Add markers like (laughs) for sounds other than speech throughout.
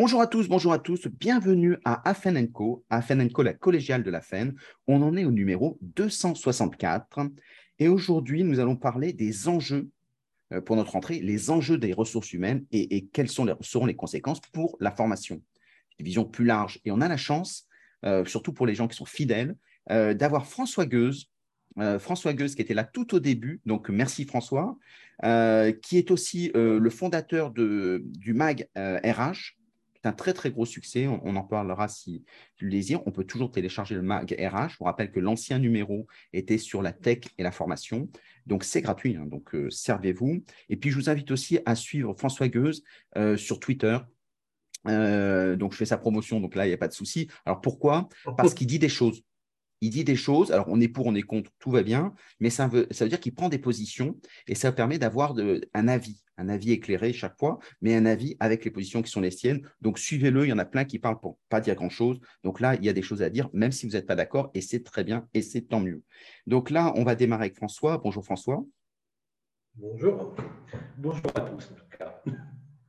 Bonjour à tous, bonjour à tous, bienvenue à Afen Co, Afen Co, la collégiale de la FEN. On en est au numéro 264 et aujourd'hui nous allons parler des enjeux euh, pour notre entrée, les enjeux des ressources humaines et, quelles seront les conséquences pour la formation. Une vision plus large et on a la chance, euh, surtout pour les gens qui sont fidèles, euh, d'avoir François Gueuse, François Gueuse qui était là tout au début, donc merci François, qui est aussi le fondateur du MAG RH, c'est un très très gros succès. On, en parlera si tu le désires. On peut toujours télécharger le MAG RH. Je vous rappelle que l'ancien numéro était sur la tech et la formation. Donc c'est gratuit. Hein. donc euh, servez-vous. Et puis je vous invite aussi à suivre François Gueuse euh, sur Twitter. Euh, donc je fais sa promotion. Donc là il n'y a pas de souci. Alors pourquoi? Parce qu'il dit des choses il dit des choses, alors on est pour, on est contre, tout va bien, mais ça veut, ça veut dire qu'il prend des positions et ça permet d'avoir un avis un avis éclairé chaque fois, mais un avis avec les positions qui sont les siennes. Donc, suivez-le. Il y en a plein qui parlent pour pas dire grand-chose. Donc là, il y a des choses à dire, même si vous n'êtes pas d'accord, et c'est très bien, et c'est tant mieux. Donc là, on va démarrer avec François. Bonjour François. Bonjour. Bonjour à tous, en tout cas.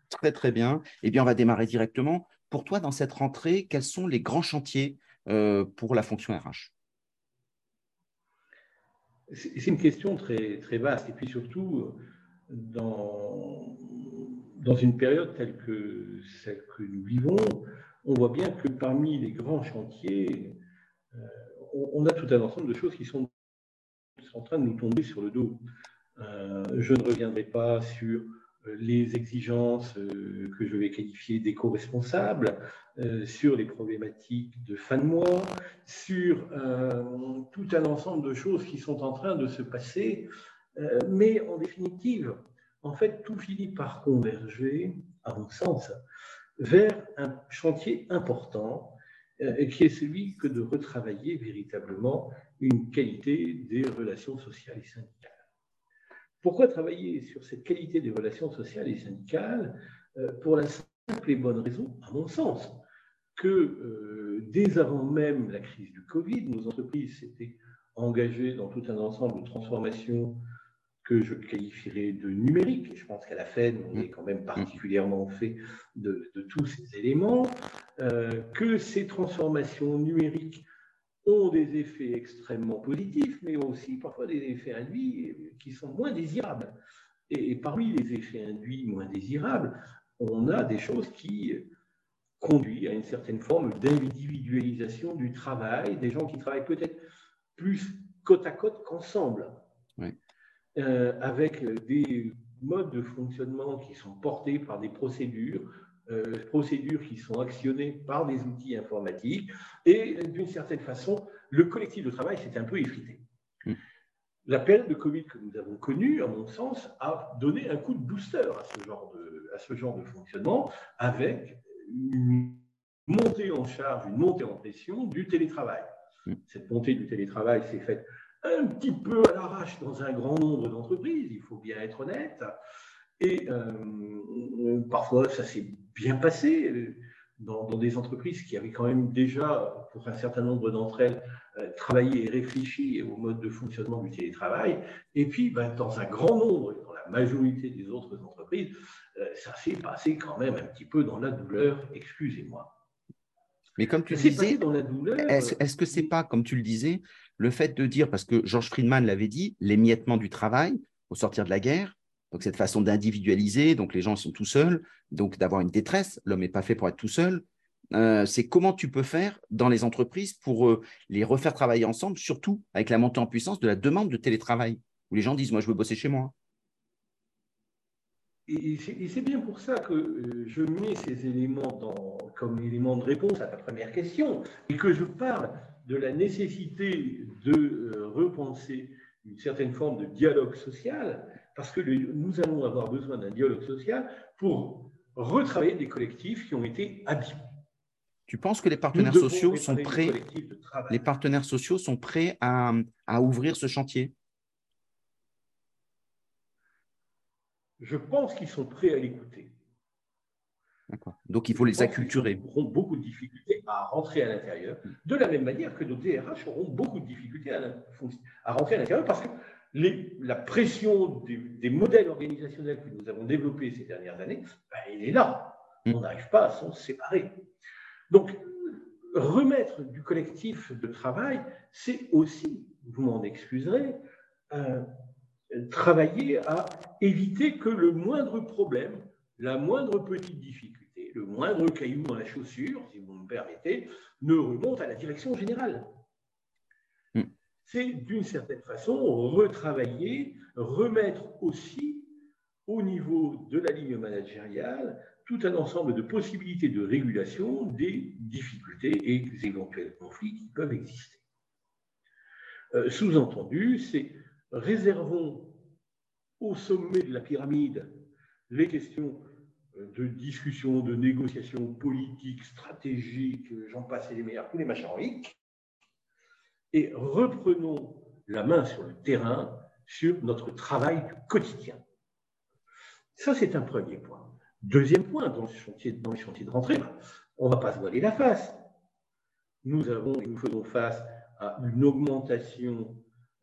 Très, très bien. Eh bien, on va démarrer directement. Pour toi, dans cette rentrée, quels sont les grands chantiers euh, pour la fonction RH C'est une question très, très vaste. Et puis surtout, dans, dans une période telle que celle que nous vivons, on voit bien que parmi les grands chantiers, euh, on, a tout un ensemble de choses qui sont, en train de nous tomber sur le dos. Euh, je ne reviendrai pas sur les exigences euh, que je vais qualifier d'éco-responsables, sur les problématiques de fin de mois, sur tout un ensemble de choses qui sont en train de se passer euh, mais en définitive, en fait, tout finit par converger, à mon sens, vers un chantier important euh, qui est celui que de retravailler véritablement une qualité des relations sociales et syndicales. Pourquoi travailler sur cette qualité des relations sociales et syndicales euh, Pour la simple et bonne raison, à mon sens, que dès avant même la crise du Covid, nos entreprises s'étaient engagées dans tout un ensemble de transformations que je qualifierais de numérique. Je pense qu'à la fin, on est quand même particulièrement fait de, tous ces éléments, euh, que ces transformations numériques ont des effets extrêmement positifs, mais aussi parfois des effets induits qui sont moins désirables. Et, parmi les effets induits moins désirables, on a des choses qui conduisent à une certaine forme d'individualisation du travail, des gens qui travaillent peut-être plus côte à côte qu'ensemble. Euh, avec des modes de fonctionnement qui sont portés par des procédures, euh, procédures qui sont actionnées par des outils informatiques, et d'une certaine façon, le collectif de travail s'est un peu effrité. Mm. La période de Covid que nous avons connue, à mon sens, a donné un coup de booster à ce genre de, à ce genre de fonctionnement, avec une montée en charge, une montée en pression du télétravail. Mm. Cette montée du télétravail s'est faite un petit peu à l'arrache dans un grand nombre d'entreprises, il faut bien être honnête. Et euh, parfois, ça s'est bien passé euh, dans, des entreprises qui avaient quand même déjà, pour un certain nombre d'entre elles, euh, travaillé et réfléchi au mode de fonctionnement du télétravail. Et puis, ben, dans un grand nombre, dans la majorité des autres entreprises, ça s'est passé quand même un petit peu dans la douleur, excusez-moi. Mais comme tu disais, est-ce que c'est pas, comme tu le disais, le fait de dire, parce que Georges Friedman l'avait dit, l'émiettement du travail au sortir de la guerre, donc cette façon d'individualiser, donc les gens sont tout seuls, donc d'avoir une détresse, l'homme n'est pas fait pour être tout seul, euh, c'est comment tu peux faire dans les entreprises pour euh, les refaire travailler ensemble, surtout avec la montée en puissance de la demande de télétravail, où les gens disent, moi je veux bosser chez moi. Et c'est bien pour ça que euh, je mets ces éléments comme éléments de réponse à ta première question et que je parle de la nécessité de repenser une certaine forme de dialogue social, parce que nous allons avoir besoin d'un dialogue social pour retravailler des collectifs qui ont été abîmés. Tu penses que les partenaires sociaux sont prêts Les partenaires sociaux sont prêts à, à ouvrir ce chantier? Je pense qu'ils sont prêts à l'écouter. Donc il faut les acculturer. Ils auront beaucoup de difficultés à rentrer à l'intérieur, de la même manière que nos DRH auront beaucoup de difficultés à, rentrer à l'intérieur parce que la pression des, modèles organisationnels que nous avons développés ces dernières années, ben, elle est là. Mm. On n'arrive pas à s'en séparer. Donc, remettre du collectif de travail, c'est aussi, vous m'en excuserez, euh, travailler à éviter que le moindre problème, la moindre petite difficulté, le moindre caillou dans la chaussure, si vous me permettez, ne remonte à la direction générale. C'est d'une certaine façon retravailler, remettre aussi au niveau de la ligne managériale tout un ensemble de possibilités de régulation des difficultés et des éventuels conflits qui peuvent exister. Euh, sous-entendu, c'est réservons au sommet de la pyramide les questions de discussion, de négociation politique, stratégique, j'en passe et les meilleurs, tous les machins et reprenons la main sur le terrain, sur notre travail quotidien. Ça, c'est un premier point. Deuxième point, dans, le chantier, dans les chantiers de rentrée, on ne va pas se voiler la face. Nous avons nous faisons face à une augmentation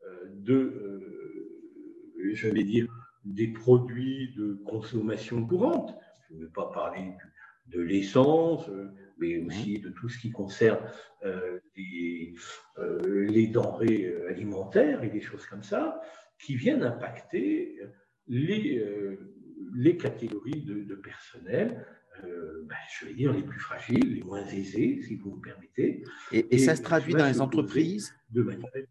euh, de, euh, vais dire, des produits de consommation courante. Je ne veux pas parler de l'essence, euh, mais aussi de tout ce qui concerne les, les, denrées alimentaires et des choses comme ça, qui viennent impacter les, les catégories de, personnel, euh, ben, je vais dire les plus fragiles, les moins aisés, si vous me permettez. Et, ça se traduit dans les entreprises de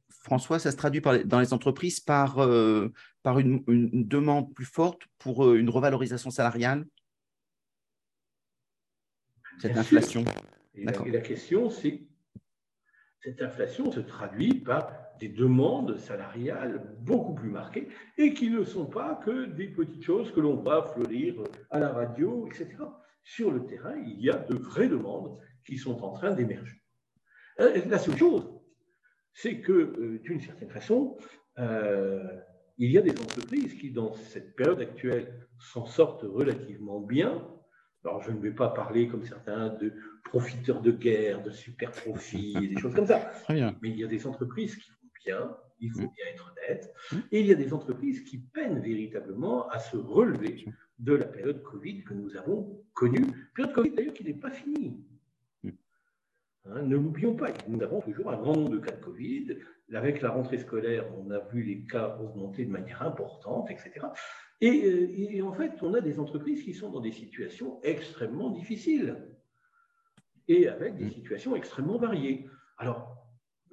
François, ça se traduit dans les entreprises par, euh, par une, demande plus forte pour euh, une revalorisation salariale Cette inflation et la, question, c'est cette inflation se traduit par des demandes salariales beaucoup plus marquées et qui ne sont pas que des petites choses que l'on voit fleurir à la radio, etc. Sur le terrain, il y a de vraies demandes qui sont en train d'émerger. Euh, la seule chose, c'est que, euh, d'une certaine façon, euh, il y a des entreprises qui, dans cette période actuelle, s'en sortent relativement bien. Alors, je ne vais pas parler, comme certains, de profiteurs de guerre, de super profits, des choses comme ça. Mais il y a des entreprises qui vont bien, il faut mm. bien être honnête, mm. et il y a des entreprises qui peinent véritablement à se relever de la période Covid que nous avons connue. Période Covid d'ailleurs qui n'est pas finie. Mm. Hein, ne l'oublions pas, nous avons toujours un grand nombre de cas de Covid. Avec la rentrée scolaire, on a vu les cas augmenter de manière importante, etc. Et, euh, et en fait, on a des entreprises qui sont dans des situations extrêmement difficiles et avec des situations extrêmement variées. Alors,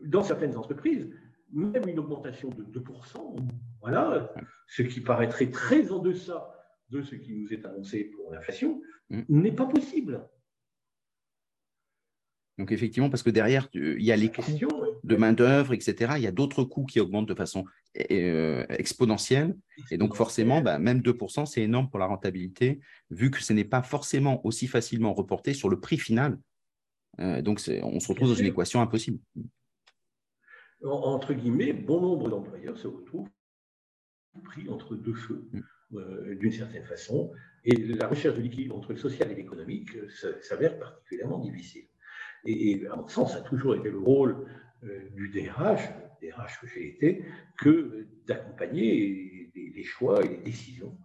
dans certaines entreprises, même une augmentation de 2%, voilà, ce qui paraîtrait très en deçà de ce qui nous est annoncé pour l'inflation, mm. n'est pas possible. Donc effectivement, parce que derrière, il y a les coûts de main-d'œuvre, etc. Il y a d'autres coûts qui augmentent de façon euh, exponentielle. Et donc forcément, bah, même 2%, c'est énorme pour la rentabilité, vu que ce n'est pas forcément aussi facilement reporté sur le prix final euh, donc, on se retrouve dans une équation impossible. Entre guillemets, bon nombre d'employeurs se retrouvent pris entre deux feux, mm. euh, d'une certaine façon, et la recherche de l'équilibre entre le social et l'économique s'avère particulièrement difficile. Et, à mon sens, ça a toujours été le rôle du DRH, DRH que j'ai été, que d'accompagner les, choix et les décisions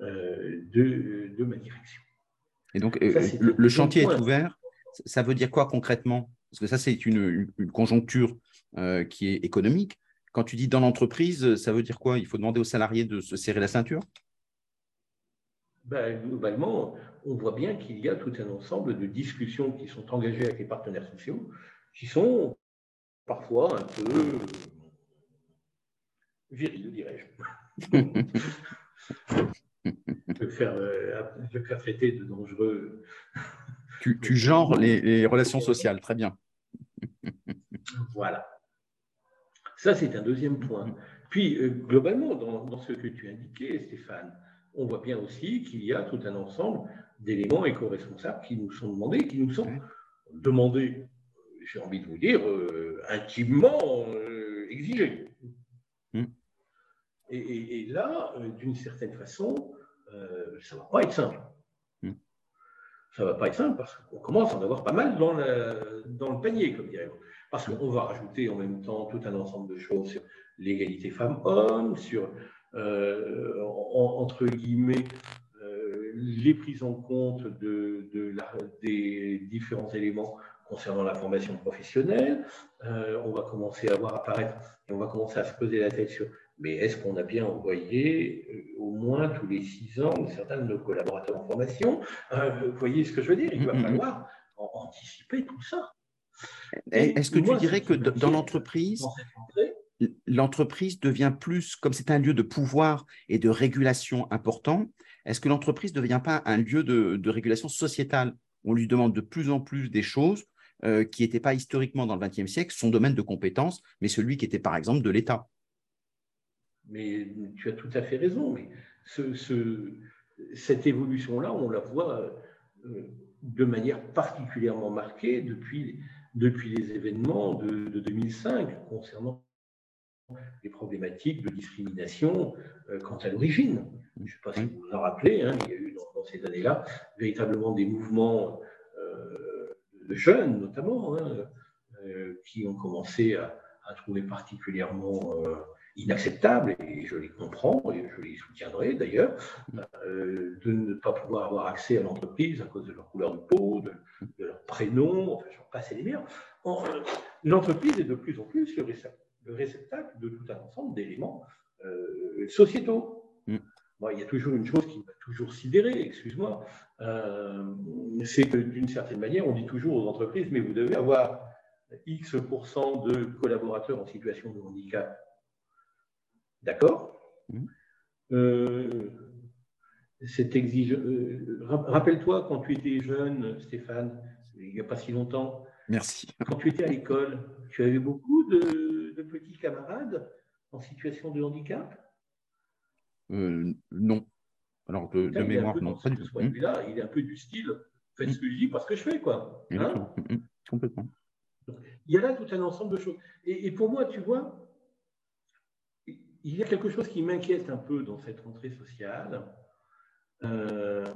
de, ma direction. Et donc, le, chantier est ouvert. Ça veut dire quoi concrètement? Parce que ça, c'est une, conjoncture euh, qui est économique. Quand tu dis dans l'entreprise, ça veut dire quoi? Il faut demander aux salariés de se serrer la ceinture? Ben, Globalement, on voit bien qu'il y a tout un ensemble de discussions qui sont engagées avec les partenaires sociaux, qui sont parfois un peu virils, dirais-je. (laughs) je, faire, euh, je vais faire traiter de dangereux tu, tu genres les, relations sociales, très bien. voilà. Ça, c'est un deuxième point. Puis, euh, globalement, dans, ce que tu indiquais, Stéphane, on voit bien aussi qu'il y a tout un ensemble d'éléments éco-responsables qui nous sont demandés, qui nous sont demandés, j'ai envie de vous dire, euh, intimement euh, exigés. Hmm. Et, là, d'une certaine façon, ça ne va pas être simple ça ne va pas être simple parce qu'on commence à en avoir pas mal dans le, dans le panier, comme dirait Parce qu'on va rajouter en même temps tout un ensemble de choses sur l'égalité femmes-hommes, sur, euh, entre guillemets, euh, les prises en compte de, des différents éléments concernant la formation professionnelle. Euh, on va commencer à voir apparaître et on va commencer à se poser la tête sur mais est-ce qu'on a bien envoyé euh, au moins tous les six ans certains de nos collaborateurs en formation? Euh, Vous voyez ce que je veux dire? Il va mm-hmm. falloir anticiper tout ça. Est-ce que tu dirais que dans l'entreprise, l'entreprise devient plus, comme c'est un lieu de pouvoir et de régulation important, est-ce que l'entreprise ne devient pas un lieu de, régulation sociétale? On lui demande de plus en plus des choses euh, qui n'étaient pas historiquement dans le XXe siècle, son domaine de compétence, mais celui qui était par exemple de l'État. Mais tu as tout à fait raison, mais cette évolution-là, on la voit euh, de manière particulièrement marquée depuis, depuis les événements de, de 2005 concernant les problématiques de discrimination euh, quant à l'origine. Je ne sais pas si vous vous en rappelez, hein, il y a eu dans, ces années-là véritablement des mouvements euh, de jeunes, notamment, hein, euh, qui ont commencé à, trouver particulièrement inacceptable, et je les comprends, et je les soutiendrai d'ailleurs, de ne pas pouvoir avoir accès à l'entreprise à cause de leur couleur de peau, de, leur prénom, enfin, j'en passe les meilleurs. L'entreprise est de plus en plus le réceptacle le réceptacle de tout un ensemble d'éléments euh, sociétaux. Mm. il y a toujours une chose qui m'a toujours sidéré, excuse-moi, euh, c'est que d'une certaine manière, on dit toujours aux entreprises, mais vous devez avoir X de collaborateurs en situation de handicap. D'accord? Mm. euh, Rappelle-toi quand tu étais jeune, Stéphane, il n'y a pas si longtemps. Merci. Quand tu étais à l'école, tu avais beaucoup de petits camarades en situation de handicap euh, Non. Alors, de, mémoire, non. Pas du tout. là il est un peu du style faites ce que je dis parce que je fais, quoi. Hein Complètement. il y a là tout un ensemble de choses. Et, pour moi, tu vois, il y a quelque chose qui m'inquiète un peu dans cette rentrée sociale. Euh,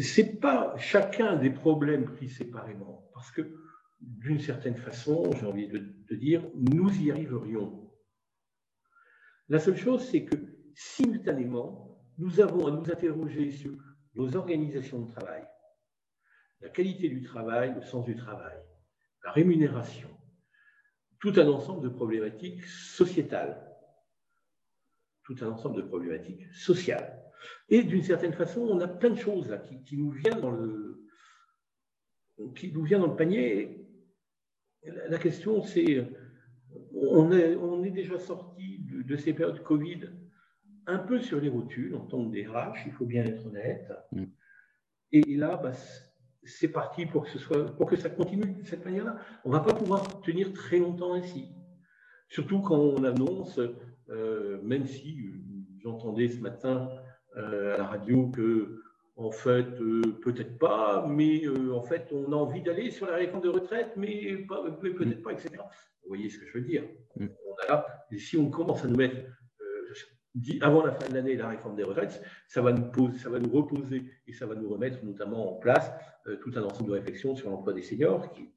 c'est pas chacun des problèmes pris séparément, parce que d'une certaine façon, j'ai envie de, dire, nous y arriverions. La seule chose, c'est que simultanément, nous avons à nous interroger sur nos organisations de travail, la qualité du travail, le sens du travail, la rémunération, tout un ensemble de problématiques sociétales, tout un ensemble de problématiques sociales. Et d'une certaine façon, on a plein de choses qui, nous viennent qui nous dans le panier la question, c'est, on est, on est déjà sorti de, ces périodes Covid un peu sur les rotules en tant que DRH, il faut bien être honnête. Mm. Et, là, bah, c'est parti pour que, ce soit, pour que ça continue de cette manière-là. On ne va pas pouvoir tenir très longtemps ainsi. Surtout quand on annonce, euh, même si euh, j'entendais ce matin euh, à la radio que en fait, euh, peut-être pas, mais euh, en fait, on a envie d'aller sur la réforme de retraite, mais, peut-être pas, etc. Vous voyez ce que je veux dire mm. on Si on commence à nous mettre, euh, avant la fin de l'année, la réforme des retraites, ça va, nous poser, ça va nous reposer et ça va nous remettre notamment en place tout un ensemble de réflexions sur l'emploi des seniors, qui,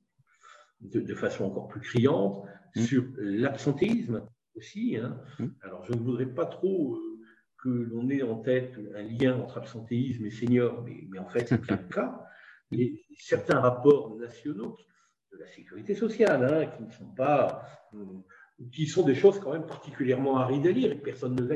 de, façon encore plus criante, mm. sur l'absentéisme aussi. Hein. Mm. Alors, je ne voudrais pas trop que l'on ait en tête un lien entre absentéisme et senior, mais, en fait, c'est pas le cas. (laughs) Et certains rapports nationaux de la sécurité sociale, hein, qui ne sont pas, euh, qui sont des choses quand même particulièrement arides à lire et que personne ne va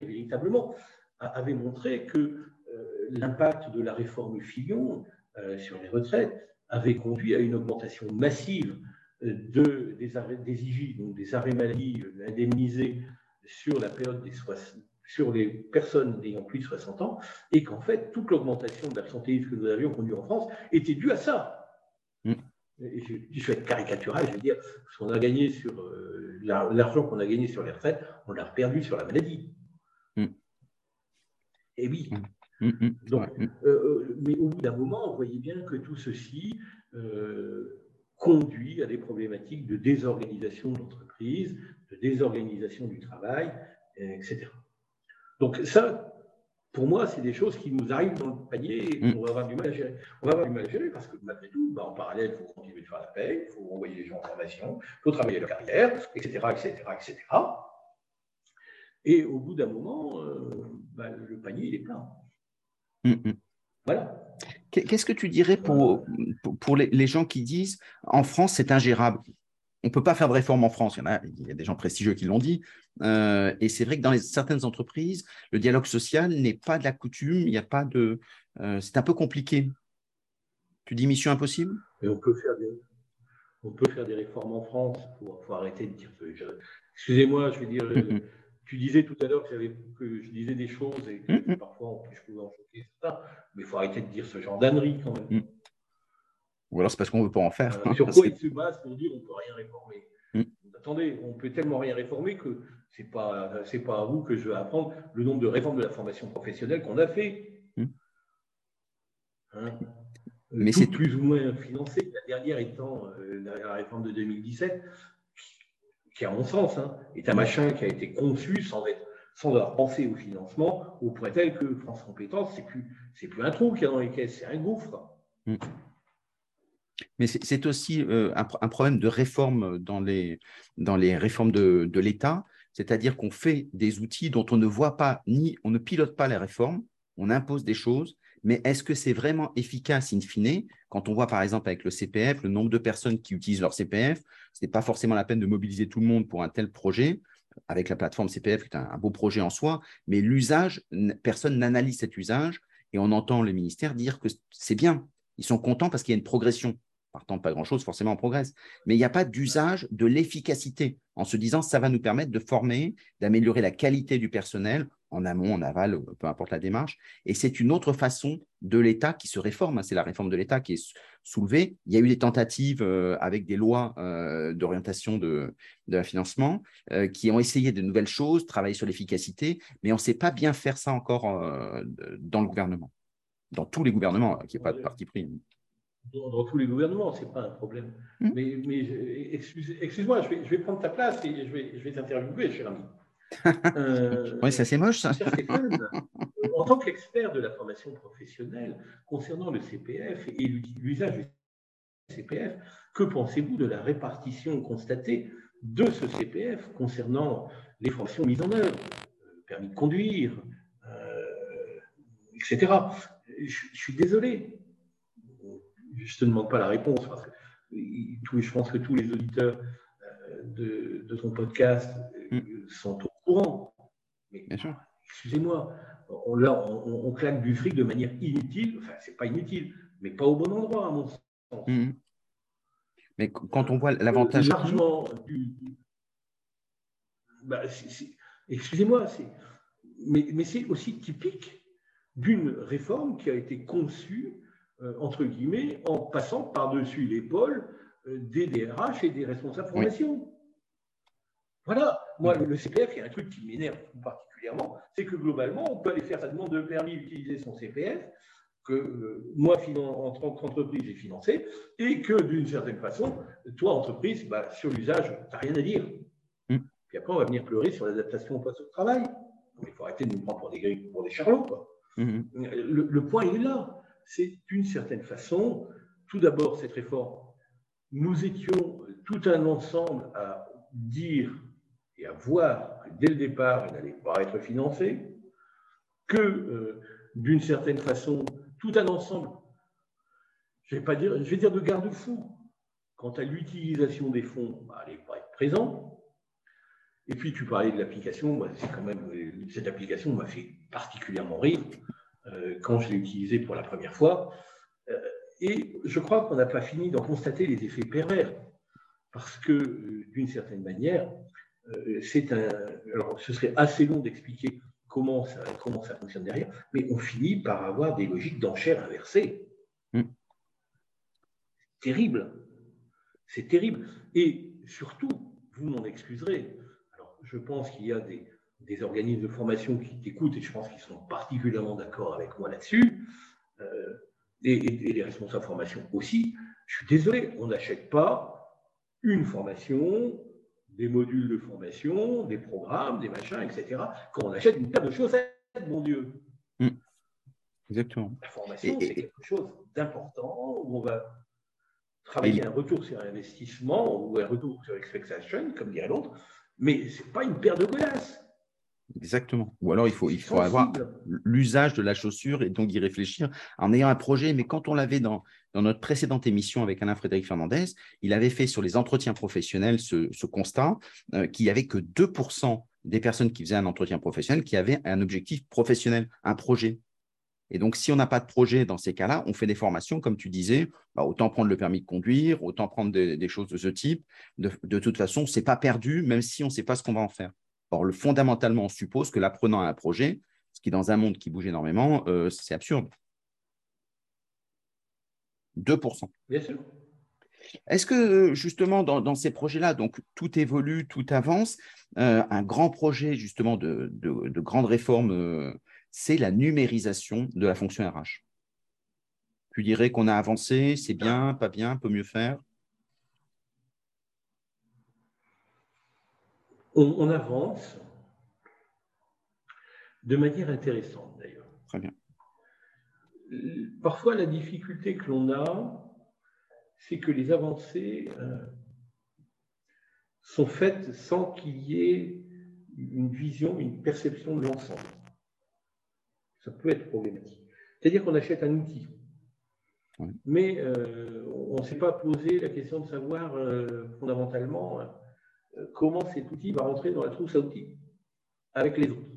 véritablement, avaient montré que euh, l'impact de la réforme Fillon euh, sur les retraites avait conduit à une augmentation massive de, des, arrêts, des IJ, donc des arrêts maladie indemnisés sur la période des 60, sur les personnes ayant plus de 60 ans, et qu'en fait, toute l'augmentation de l'absentéisme que nous avions connu en France était due à ça. Mm. je, vais être caricatural, je vais dire, ce qu'on a gagné sur euh, l'argent qu'on a gagné sur les retraites, on l'a perdu sur la maladie. Mm. Et oui. Mm. Donc, euh, euh, mais au bout d'un moment, on voyait bien que tout ceci conduit à des problématiques de désorganisation de l'entreprise, de désorganisation du travail, etc. Donc ça, pour moi, c'est des choses qui nous arrivent dans le panier et mm. on va avoir du mal à gérer. On va avoir du mal à gérer parce que malgré tout, bah, en parallèle, il faut continuer de faire la paix, il faut envoyer les gens en formation, il faut travailler leur carrière, etc., etc., etc. Et au bout d'un moment, euh, bah, le panier, il est plein. Mm, mm. Voilà. Qu'est-ce que tu dirais pour, pour, les, gens qui disent en France, c'est ingérable? On ne peut pas faire de réforme en France. Il y, en a, il y a des gens prestigieux qui l'ont dit. Euh, et c'est vrai que dans les, certaines entreprises, le dialogue social n'est pas de la coutume. Il n'y a pas de. Euh, c'est un peu compliqué. Tu dis mission impossible? Mais on peut faire des, on peut faire des réformes en France. Il faut, arrêter de dire. Excusez-moi, je vais dire. (laughs) tu disais tout à l'heure que, que, je disais des choses et que parfois je pouvais en choquer mais il faut arrêter de dire ce genre d'ânerie quand même. Ou alors c'est parce qu'on ne veut pas en faire. Euh, sur quoi ils se basent pour dire on ne peut rien réformer Attendez, on peut tellement rien réformer que ce n'est pas, pas à vous que je vais apprendre le nombre de réformes de la formation professionnelle qu'on a fait. Hein mais c'est plus ou moins financé. La dernière étant euh, la réforme de 2017, qui, à mon sens, hein, est un machin qui a été conçu sans, être, sans avoir pensé au financement, au point tel que France Compétences, c'est plus, c'est plus un trou qu'il y a dans les caisses, c'est un gouffre. Mais c'est aussi euh, un, problème de réforme dans les, dans les réformes de, de l'État, c'est-à-dire qu'on fait des outils dont on ne voit pas, ni on ne pilote pas les réformes, on impose des choses, mais est-ce que c'est vraiment efficace in fine? Quand on voit par exemple avec le CPF, le nombre de personnes qui utilisent leur CPF, ce n'est pas forcément la peine de mobiliser tout le monde pour un tel projet, avec la plateforme CPF qui est un, beau projet en soi, mais l'usage, personne n'analyse cet usage. Et on entend le ministère dire que c'est bien. Ils sont contents parce qu'il y a une progression. Partant de pas grand-chose, forcément on progresse. Mais il n'y a pas d'usage de l'efficacité en se disant ça va nous permettre de former, d'améliorer la qualité du personnel en amont, en aval, peu importe la démarche. Et c'est une autre façon de l'État qui se réforme. Hein. C'est la réforme de l'État qui est soulevée. Il y a eu des tentatives euh, avec des lois euh, d'orientation de, de financement euh, qui ont essayé de nouvelles choses, travailler sur l'efficacité, mais on ne sait pas bien faire ça encore dans le gouvernement, dans tous les gouvernements, qui n'est pas de parti pris. Dans, tous les gouvernements, ce n'est pas un problème. Mmh. Mais, excuse-moi, je, vais, je vais, prendre ta place et je vais, je vais t'interviewer, cher ami. (laughs) Euh, oui, c'est assez moche, ça. en tant qu'expert de la formation professionnelle concernant le CPF et l'usage du CPF, que pensez-vous de la répartition constatée de ce CPF concernant les formations mises en œuvre, euh, permis de conduire, euh, etc. Je, suis désolé. Je ne te demande pas la réponse parce que je pense que tous les auditeurs de, de ton podcast mm. sont au courant. Mais excusez-moi, on, on, claque du fric de manière inutile. Enfin, c'est pas inutile, mais pas au bon endroit, à mon sens. Mmh. Mais quand on voit l'avantage. Largement du. Bah, excusez-moi, mais, mais c'est aussi typique d'une réforme qui a été conçue, euh, entre guillemets, en passant par-dessus l'épaule euh, des DRH et des responsables formation. Voilà, moi, le CPF, il y a un truc qui m'énerve particulièrement, c'est que globalement, on peut aller faire sa demande de permis utiliser son CPF, que euh, moi, en tant qu'entreprise, j'ai financé, et que d'une certaine façon, toi, entreprise, bah, sur l'usage, tu n'as rien à dire. Mm. Puis après, on va venir pleurer sur l'adaptation au poste de travail. il faut arrêter de nous prendre pour des, pour des charlots. Mm-hmm. Le, le, point, il est là. C'est d'une certaine façon, tout d'abord, cette réforme, nous étions tout un ensemble à dire et à voir que dès le départ, elle n'allait pas être financée, que euh, d'une certaine façon, tout un ensemble, je vais, pas dire, je vais de garde-fous, quant à l'utilisation des fonds, bah, elle n'allait pas être présente. Et puis tu parlais de l'application, c'est quand même cette application m'a fait particulièrement rire. euh, quand je l'ai utilisée pour la première fois. Euh, et je crois qu'on n'a pas fini d'en constater les effets pervers, parce que d'une certaine manière, euh, c'est un. Alors, ce serait assez long d'expliquer comment ça, comment ça fonctionne derrière, mais on finit par avoir des logiques d'enchères inversées. Mm. Terrible. C'est terrible. Et surtout, vous m'en excuserez. Alors, je pense qu'il y a des, organismes de formation qui t'écoutent et je pense qu'ils sont particulièrement d'accord avec moi là-dessus. Euh, et, et, les responsables de formation aussi. Je suis désolé, on n'achète pas une formation des modules de formation, des programmes, des machins, etc. Quand on achète une paire de chaussettes, mon Dieu. Hmm. Exactement. La formation, c'est quelque chose d'important où on va travailler un retour sur investissement ou un retour sur expectation, comme dirait l'autre, mais ce n'est pas une paire de glaces. Exactement. Ou alors il faut, il faut avoir l'usage de la chaussure et donc y réfléchir en ayant un projet. Mais quand on l'avait dans, dans notre précédente émission avec Alain-Frédéric Fernandez, il avait fait sur les entretiens professionnels ce, constat euh, qu'il n'y avait que 2% des personnes qui faisaient un entretien professionnel qui avaient un objectif professionnel, un projet. Et donc, si on n'a pas de projet dans ces cas-là, on fait des formations, comme tu disais, bah, autant prendre le permis de conduire, autant prendre des, choses de ce type. De, de toute façon, ce n'est pas perdu, même si on ne sait pas ce qu'on va en faire. Or, le, fondamentalement, on suppose que l'apprenant a un projet, ce qui, dans un monde qui bouge énormément, euh, c'est absurde. 2%. Bien sûr. Est-ce que justement dans, ces projets-là, donc tout évolue, tout avance, euh, un grand projet justement de, de, grande réforme, euh, c'est la numérisation de la fonction RH. Tu dirais qu'on a avancé, c'est bien, pas bien, peut mieux faire? On, avance de manière intéressante d'ailleurs. Très bien. Parfois, la difficulté que l'on a, c'est que les avancées euh, sont faites sans qu'il y ait une vision, une perception de l'ensemble. Ça peut être problématique. C'est-à-dire qu'on achète un outil, mais euh, on ne s'est pas posé la question de savoir euh, fondamentalement comment cet outil va rentrer dans la trousse à outils avec les autres.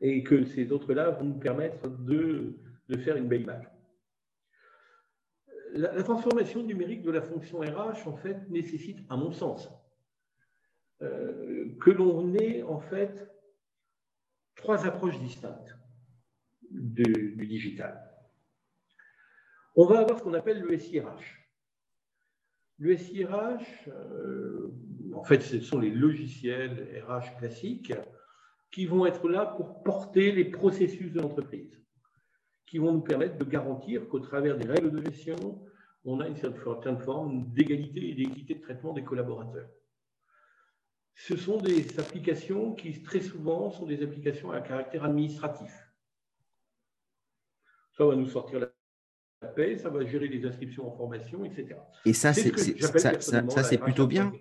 Et que ces autres-là vont nous permettre de, faire une belle image. La, transformation numérique de la fonction RH, en fait, nécessite, à mon sens, euh, que l'on ait, en fait, trois approches distinctes du digital. On va avoir ce qu'on appelle le SIRH. Le SIRH, euh, en fait, ce sont les logiciels RH classiques qui vont être là pour porter les processus de l'entreprise, qui vont nous permettre de garantir qu'au travers des règles de gestion, on a une certaine forme d'égalité et d'équité de traitement des collaborateurs. Ce sont des applications qui, très souvent, sont des applications à caractère administratif. Ça va nous sortir la paix, ça va gérer les inscriptions en formation, etc. Et ça, c'est ça, plutôt bien.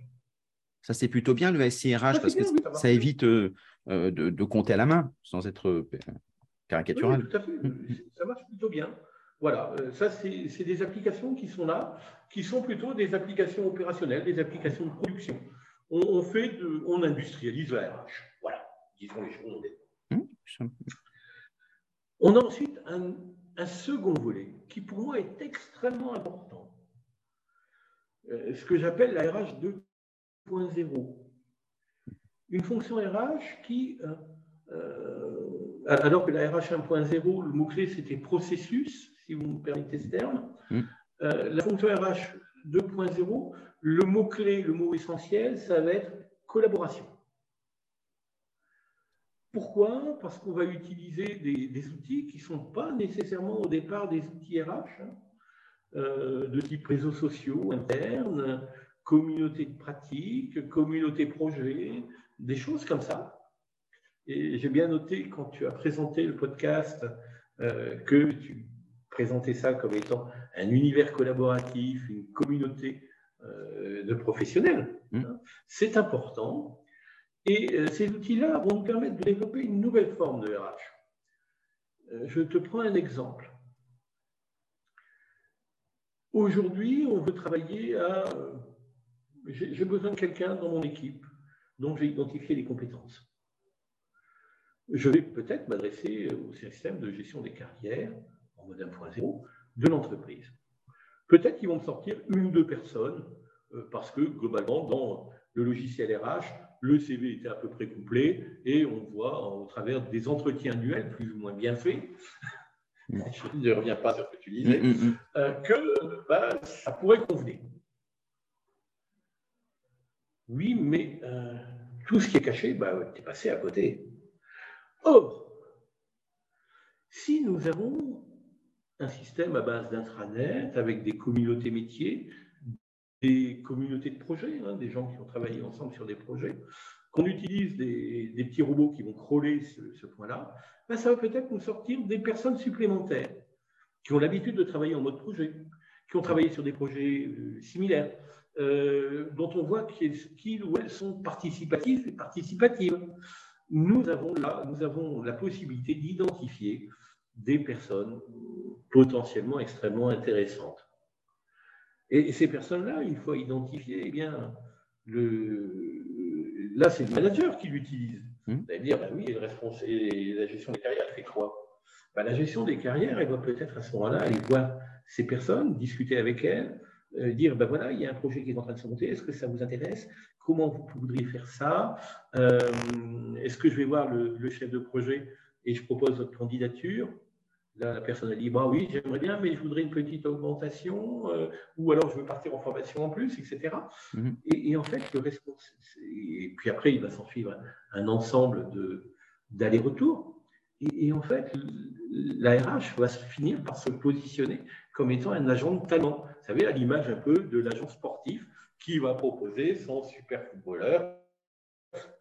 Ça, c'est plutôt bien le SIRH parce que ça, évite euh, euh, de, compter à la main sans être euh, caricatural. tout à fait. Mm. Ça marche plutôt bien. Voilà, ça, c'est des applications qui sont là, qui sont plutôt des applications opérationnelles, des applications de production. On, fait de, on industrialise la RH. Voilà, disons les choses. Mm, on a ensuite un, un second volet qui pour moi est extrêmement important, euh, ce que j'appelle la RH 2.0. Une fonction RH qui, euh, euh, alors que la RH 1.0, le mot-clé c'était processus, si vous me permettez ce terme, mmh. la fonction RH 2.0, le mot-clé, le mot essentiel, ça va être collaboration. Pourquoi? Parce qu'on va utiliser des, outils qui ne sont pas nécessairement au départ des outils RH, hein. euh, de type réseaux sociaux internes, communauté de pratique, communauté projet, des choses comme ça. Et j'ai bien noté quand tu as présenté le podcast euh, que tu présentais ça comme étant un univers collaboratif, une communauté euh, de professionnels. Mmh. C'est important et euh, ces outils-là vont nous permettre de développer une nouvelle forme de RH. Euh, je te prends un exemple. Aujourd'hui, on veut travailler à... Euh, j'ai besoin de quelqu'un dans mon équipe dont j'ai identifié les compétences. Je vais peut-être m'adresser au système de gestion des carrières en mode 1.0 de l'entreprise. Peut-être qu'ils vont me sortir une ou deux personnes parce que globalement, dans le logiciel RH, le CV était à peu près complet et on voit au travers des entretiens annuels plus ou moins bien faits, (laughs) je ne reviens pas sur ce que tu disais, mm, mm, mm. Euh, que bah, ça pourrait convenir. Oui, mais euh, tout ce qui est caché, bah, tu es passé à côté. Or, si nous avons un système à base d'intranet avec des communautés métiers, des communautés de projets, hein, des gens qui ont travaillé ensemble sur des projets, qu'on utilise des, petits robots qui vont crawler ce, point-là, ben ça va peut-être nous sortir des personnes supplémentaires qui ont l'habitude de travailler en mode projet, qui ont travaillé sur des projets euh, similaires, dont on voit qu'ils ou elles sont participatifs et participatives. Nous avons la possibilité d'identifier des personnes potentiellement extrêmement intéressantes. Et ces personnes-là, une fois identifiées, eh bien, le, là, c'est le manager qui l'utilise. Mmh. Vous allez dire, bah oui, et la gestion des carrières, elle fait quoi? Bah, La gestion des carrières, elle va peut-être à ce moment-là aller voir ces personnes, discuter avec elles, euh, dire, ben voilà, il y a un projet qui est en train de se monter, est-ce que ça vous intéresse? Comment vous voudriez faire ça? Euh, Est-ce que je vais voir le, le, chef de projet et je propose votre candidature? La personne a dit bah oui, j'aimerais bien, mais je voudrais une petite augmentation, euh, ou alors je veux partir en formation en plus, etc. Mhm. et, en fait, le responsable, et puis après, il va s'en suivre un, ensemble d'allers-retours. Et, et, en fait, la RH va finir par se positionner comme étant un agent de talent. Vous savez, à l'image un peu de l'agent sportif qui va proposer son super footballeur,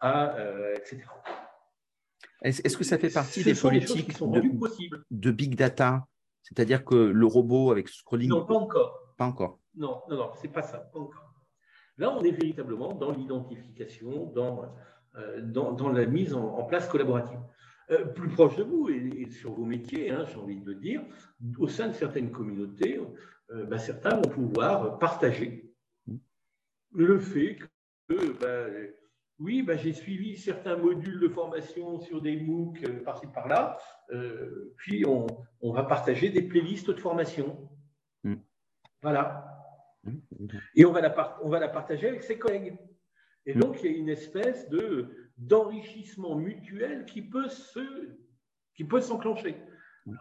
à, euh, etc. Est-ce que ça fait partie des politiques de, big data? C'est-à-dire que le robot avec scrolling. Non, pas encore. Pas encore. Non, non, non, c'est pas ça, pas encore. Là, on est véritablement dans l'identification, dans, euh, dans, la mise en, place collaborative. Euh, plus proche de vous et, sur vos métiers, hein, j'ai envie de le dire, au sein de certaines communautés, euh, ben, certains vont pouvoir partager le fait que ben, oui, bah, j'ai suivi certains modules de formation sur des MOOC euh, par-ci par-là. Euh, puis on, va partager des playlists de formation. Hmm. Voilà. Hmm. Et on va, la on va la partager avec ses collègues. Et hmm. donc, il y a une espèce de, d'enrichissement mutuel qui peut, se, qui peut s'enclencher.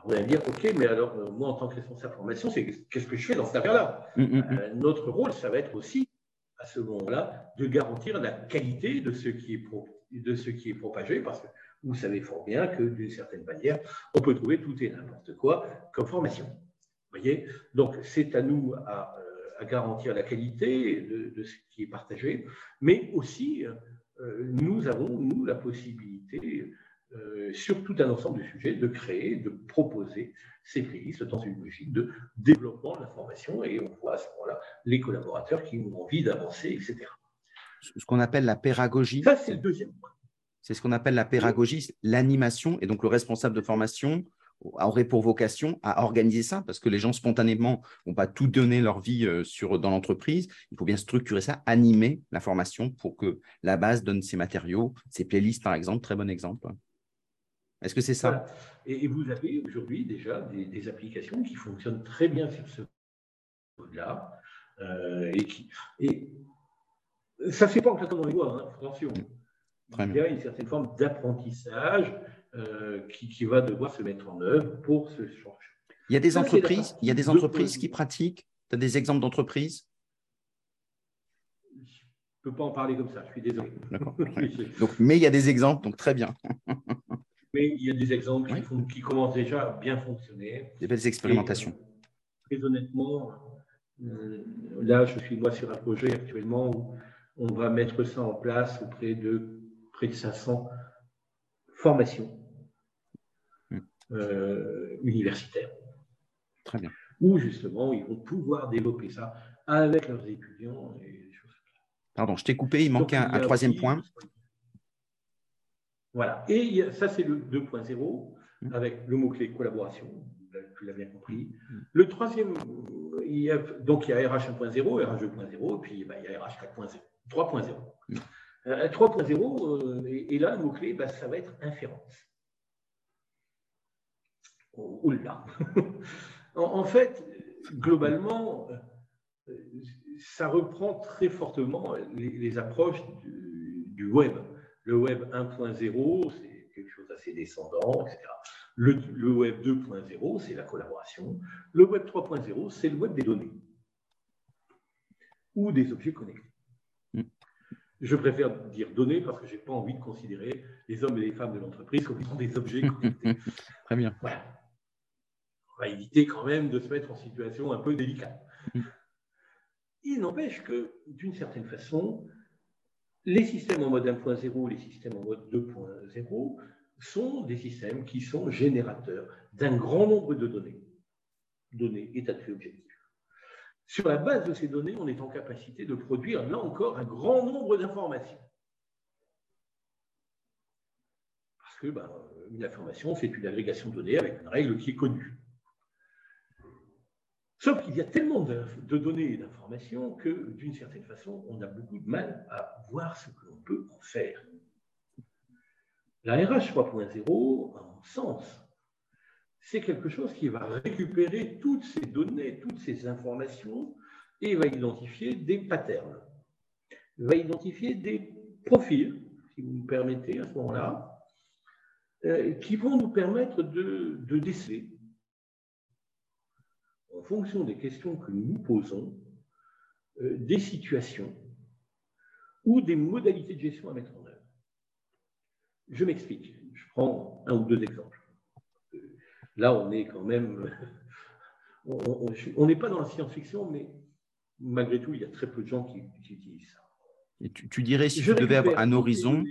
On va dire, OK, mais alors, euh, moi, en tant que responsable formation, c'est qu'est-ce que je fais dans cette affaire-là? Notre rôle, ça va être aussi à ce moment-là de garantir la qualité de ce qui est, de ce qui est propagé, parce que vous savez fort bien que d'une certaine manière, on peut trouver tout et n'importe quoi comme formation. voyez? Donc, c'est à nous à, euh, garantir la qualité de, ce qui est partagé, mais aussi, euh, nous avons, nous, la possibilité euh, sur tout un ensemble de sujets, de créer, de proposer ces playlists dans une logique de développement de l'information et on voit à ce moment-là les collaborateurs qui ont envie d'avancer, etc. Ce qu'on appelle la pédagogie. Ça, c'est le deuxième point. C'est ce qu'on appelle la pédagogie, l'animation, et donc le responsable de formation aurait pour vocation à organiser ça, parce que les gens spontanément ne vont pas tout donner leur vie euh, sur, dans l'entreprise. Il faut bien structurer ça, animer la formation pour que la base donne ses matériaux, ses playlists par exemple, très bon exemple. Est-ce que c'est ça? Et, vous avez aujourd'hui déjà des, applications qui fonctionnent très bien sur ce code-là. Euh, et, qui, et ça ne fait pas en claquant dans les doigts, hein, attention. Il y a une certaine forme d'apprentissage euh, qui, va devoir se mettre en œuvre pour ce changer. Il y a des entreprises, il y a des entreprises qui pratiquent? Tu as des exemples d'entreprises? Je ne peux pas en parler comme ça, je suis désolé. D'accord. (laughs) mais il y a des exemples, donc très bien. (laughs) Mais il y a des exemples qui, commencent déjà à bien fonctionner. Des belles expérimentations. très honnêtement, euh, là, je suis moi sur un projet actuellement où on va mettre ça en place auprès de près de 500 formations hmm. euh, universitaires. Très bien. Où justement, ils vont pouvoir développer ça avec leurs étudiants. Pardon, je t'ai coupé, il manquait un, troisième point. Voilà. Et ça, c'est le 2.0 mmh. avec le mot-clé collaboration. Tu l'as bien compris. Mmh. Le troisième, il y a, donc il y a RH 1.0, RH 2.0, et puis bah, il y a RH 4.0, 3.0. 3.0, et, là, le mot-clé, bah, ça va être inférence. Oh, oula (laughs) en, fait, globalement, euh, ça reprend très fortement les, approches du web. Le web 1.0, c'est quelque chose d'assez descendant, etc. Le, web 2.0, c'est la collaboration. Le web 3.0, c'est le web des données ou des objets connectés. Hmm. Je préfère dire données parce que je n'ai pas envie de considérer les hommes et les femmes de l'entreprise comme étant des objets connectés. (laughs) Très bien. Voilà. On va éviter quand même de se mettre en situation un peu délicate. Hmm. Il n'empêche que, d'une certaine façon, les systèmes en mode 1.0, les systèmes en mode 2.0 sont des systèmes qui sont générateurs d'un grand nombre de données, données, état de fait objectif. Sur la base de ces données, on est en capacité de produire, là encore, un grand nombre d'informations. Parce que ben, une information, c'est une agrégation de données avec une règle qui est connue. Sauf qu'il y a tellement de, données et d'informations que, d'une certaine façon, on a beaucoup de mal à voir ce que l'on peut en faire. La RH 3.0, à sens, c'est quelque chose qui va récupérer toutes ces données, toutes ces informations et va identifier des patterns, va identifier des profils, si vous me permettez à ce moment-là, euh, qui vont nous permettre de, de en fonction des questions que nous nous posons, euh, des situations ou des modalités de gestion à mettre en œuvre. Je m'explique. Je prends un ou deux exemples. Là, on est quand même. (laughs) On n'est pas dans la science-fiction, mais malgré tout, il y a très peu de gens qui, utilisent ça. Et tu, dirais, si je tu devais avoir un horizon,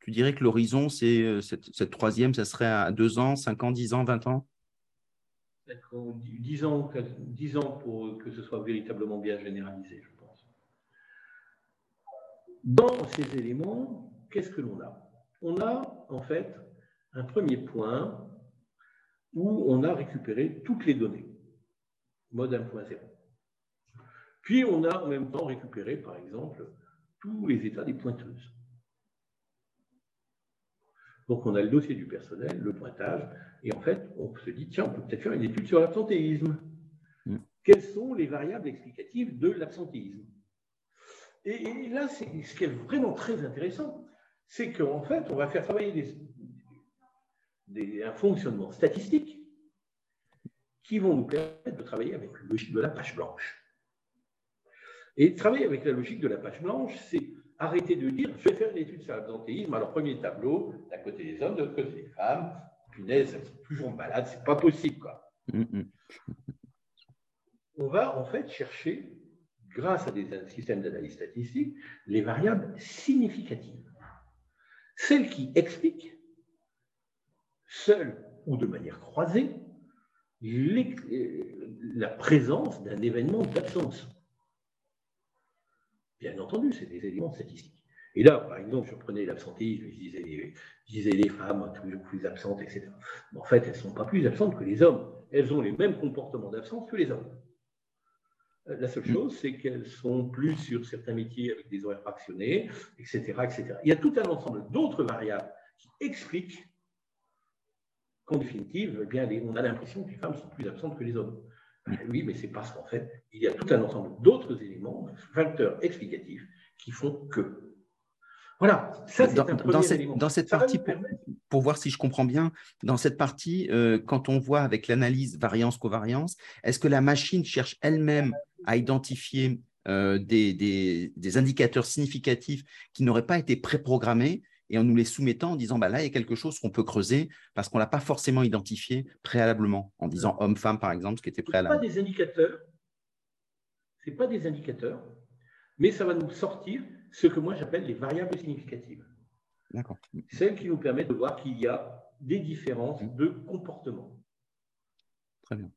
tu dirais que l'horizon, c'est euh, cette, cette, troisième, ça serait à deux ans, cinq ans, dix ans, vingt ans? 10 ans, 10 ans pour que ce soit véritablement bien généralisé, je pense. Dans ces éléments, qu'est-ce que l'on a? On a en fait un premier point où on a récupéré toutes les données, mode 1.0. Puis on a en même temps récupéré, par exemple, tous les états des pointeuses. Donc, on a le dossier du personnel, le pointage, et en fait, on se dit, tiens, on peut peut-être faire une étude sur l'absentéisme. Mm. Quelles sont les variables explicatives de l'absentéisme? Et, là, ce qui est vraiment très intéressant, c'est qu'en fait, on va faire travailler un fonctionnement statistique qui vont nous permettre de travailler avec la logique de la page blanche. Et travailler avec la logique de la page blanche, c'est arrêtez de dire, je vais faire une étude sur l'absentéisme. Alors, premier tableau, d'un côté des hommes, de l'autre côté des femmes. Punaise, elles sont toujours malades, c'est pas possible, quoi. On va en fait chercher, grâce à des systèmes d'analyse statistique, les variables significatives. Celles qui expliquent, seules ou de manière croisée, la présence d'un événement d'absence. Bien entendu, c'est des éléments statistiques. Et là, par exemple, je prenais l'absentéisme, je disais, je disais les femmes toujours plus absentes, etc. Mais en fait, elles ne sont pas plus absentes que les hommes. Elles ont les mêmes comportements d'absence que les hommes. Euh, la seule mm. chose, c'est qu'elles sont plus sur certains métiers avec des horaires fractionnés, etc., etc. Il y a tout un ensemble d'autres variables qui expliquent qu'en définitive, eh bien, on a l'impression que les femmes sont plus absentes que les hommes. Ben oui, mais c'est parce qu'en fait, il y a tout un ensemble d'autres éléments, facteurs explicatifs, qui font que. Voilà, ça c'est un dans, cette, dans cette partie, pour, voir si je comprends bien, dans cette partie, euh, quand on voit avec l'analyse variance-covariance, est-ce que la machine cherche elle-même à identifier euh, des, des, des, indicateurs significatifs qui n'auraient pas été préprogrammés et en nous les soumettant en disant bah là, il y a quelque chose qu'on peut creuser parce qu'on ne l'a pas forcément identifié préalablement, en disant homme-femme, par exemple, ce qui était préalable. Ce pas des indicateurs, ce pas des indicateurs, mais ça va nous sortir ce que moi j'appelle les variables significatives. D'accord. Celles qui nous permettent de voir qu'il y a des différences de comportement. Très bien.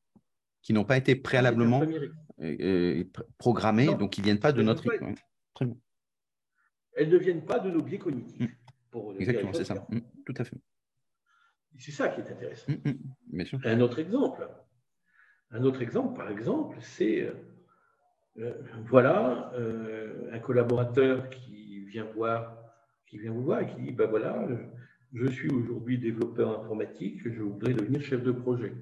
Qui n'ont pas été préalablement euh, euh, programmées, donc qui ne viennent pas de notre. Très bien. Elles ne viennent pas de nos biais cognitifs. Mm. Exactement, c'est ça. Mm, tout à fait. C'est ça qui est intéressant. Mm, mm, un autre exemple. Un autre exemple, par exemple, c'est euh, voilà euh, un collaborateur qui vient voir, qui vient vous voir et qui dit ben voilà, je suis aujourd'hui développeur informatique, je voudrais devenir chef de projet.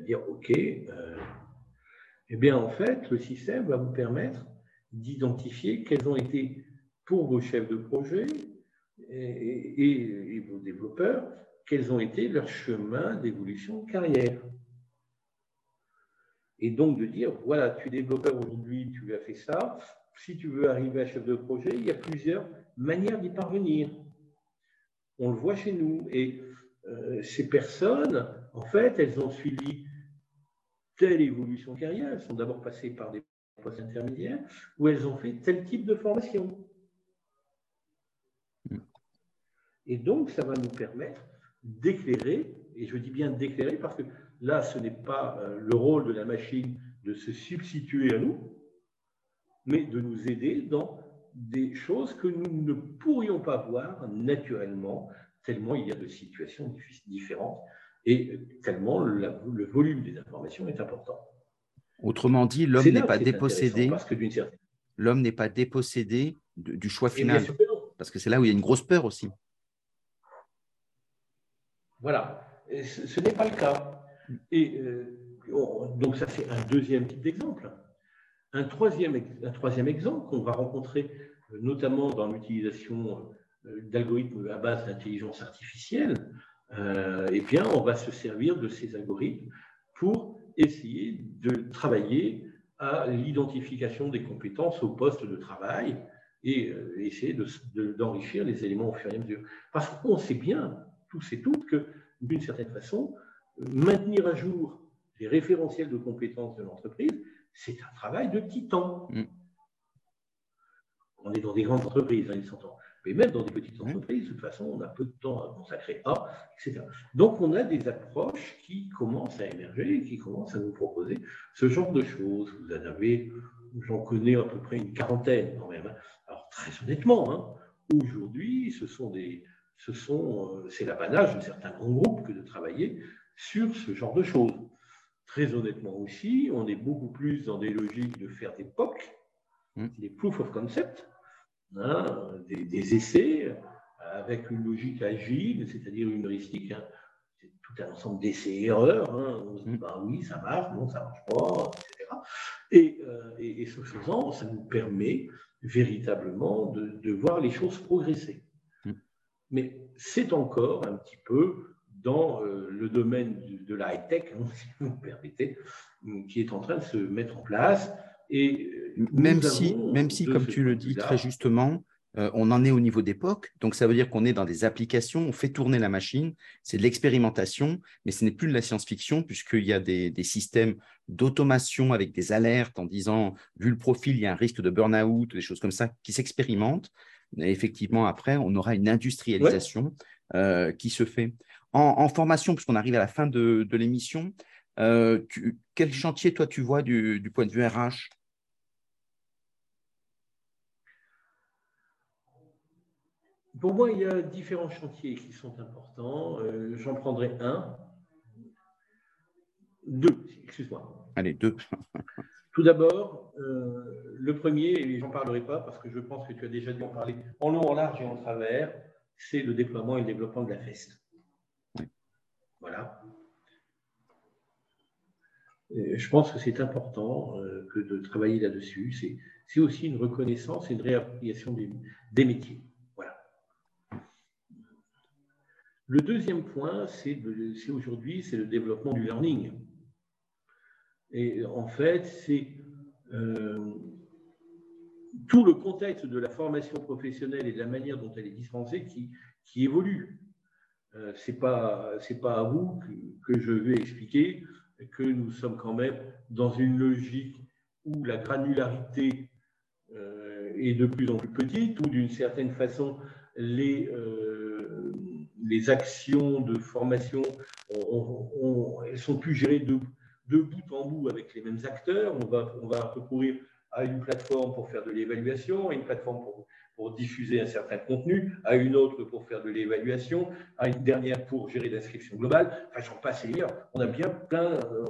Dire ok, eh bien en fait, le système va vous permettre d'identifier quels ont été pour vos chefs de projet et, vos développeurs, quels ont été leurs chemins d'évolution carrière. Et donc de dire, voilà, tu es développeur aujourd'hui, tu as fait ça. Si tu veux arriver à chef de projet, il y a plusieurs manières d'y parvenir. On le voit chez nous. Et euh, ces personnes, en fait, elles ont suivi telle évolution carrière. Elles sont d'abord passées par des postes intermédiaires où elles ont fait tel type de formation. Et donc, ça va nous permettre d'éclairer, et je dis bien d'éclairer parce que là, ce n'est pas euh, le rôle de la machine de se substituer à nous, mais de nous aider dans des choses que nous ne pourrions pas voir naturellement, tellement il y a de situations différentes et tellement le volume des informations est important. Autrement dit, l'homme n'est pas dépossédé. L'homme n'est pas dépossédé du choix final. Parce que c'est là où il y a une grosse peur aussi. Voilà. ce, n'est pas le cas. Et euh, donc, ça, c'est un deuxième type d'exemple. Un troisième, un troisième exemple qu'on va rencontrer euh, notamment dans l'utilisation euh, d'algorithmes à base d'intelligence artificielle, eh bien, on va se servir de ces algorithmes pour essayer de travailler à l'identification des compétences au poste de travail et essayer d'enrichir les éléments au fur et à mesure. Parce qu'on sait bien, tous et toutes, que d'une certaine façon, maintenir à jour les référentiels de compétences de l'entreprise, c'est un travail de titan. Mm. On est dans des grandes entreprises, hein, il s'entend. Mais même dans des petites mm. entreprises, de toute façon, on a peu de temps à consacrer à, etc. Donc, on a des approches qui commencent à émerger, qui commencent à nous proposer ce genre de choses. Vous en avez, j'en connais à peu près une quarantaine quand même. Hein. Alors, très honnêtement, hein, aujourd'hui, ce sont des, ce sont, euh, c'est l'apanage de certains grands groupes que de travailler sur ce genre de choses. Très honnêtement aussi, on est beaucoup plus dans des logiques de faire des POC, mm. des proof of concept, hein, des, essais avec une logique agile, c'est-à-dire une heuristique. Hein. c'est tout un ensemble d'essais-erreurs. Hein. On se dit, mm. bah oui, ça marche, non, ça ne marche pas, etc. Euh, et, ce faisant, ça nous permet véritablement de, voir les choses progresser. Mais c'est encore un petit peu dans euh, le domaine de la high-tech, hein, (laughs) si vous me permettez, qui est en train de se mettre en place. Et euh, même si, même si comme tu le dis très justement, euh, on en est au niveau d'époque, donc ça veut dire qu'on est dans des applications, on fait tourner la machine, c'est de l'expérimentation, mais ce n'est plus de la science-fiction puisqu'il y a des, des systèmes d'automation avec des alertes en disant, vu le profil, il y a un risque de burn-out, des choses comme ça qui s'expérimentent. Effectivement, après, on aura une industrialisation qui se fait en, formation, puisqu'on arrive à la fin de, l'émission, euh, quel chantier, toi, tu vois du, point de vue RH Pour moi, il y a différents chantiers qui sont importants. Euh, j'en prendrai un. Deux, excuse-moi. Allez, deux. Tout d'abord, euh, le premier, et j'en parlerai pas parce que je pense que tu as déjà dû en parler en long, en large et en travers, c'est le déploiement et le développement de la FEST. Voilà. je pense que c'est important euh, que de travailler là-dessus. C'est aussi une reconnaissance et une réappropriation des, métiers. Voilà. Le deuxième point, c'est aujourd'hui, c'est le développement du learning. Et en fait, c'est euh, tout le contexte de la formation professionnelle et de la manière dont elle est dispensée qui, évolue. Euh, ce n'est pas, à vous que, je vais expliquer que nous sommes quand même dans une logique où la granularité euh, est de plus en plus petite, où d'une certaine façon, les, les actions de formation elles sont plus gérées de, de, bout en bout avec les mêmes acteurs. On va, on va recourir à une plateforme pour faire de l'évaluation, à une plateforme pour pour diffuser un certain contenu, à une autre pour faire de l'évaluation, à une dernière pour gérer l'inscription globale. Enfin, j'en passe et On a bien plein. Euh,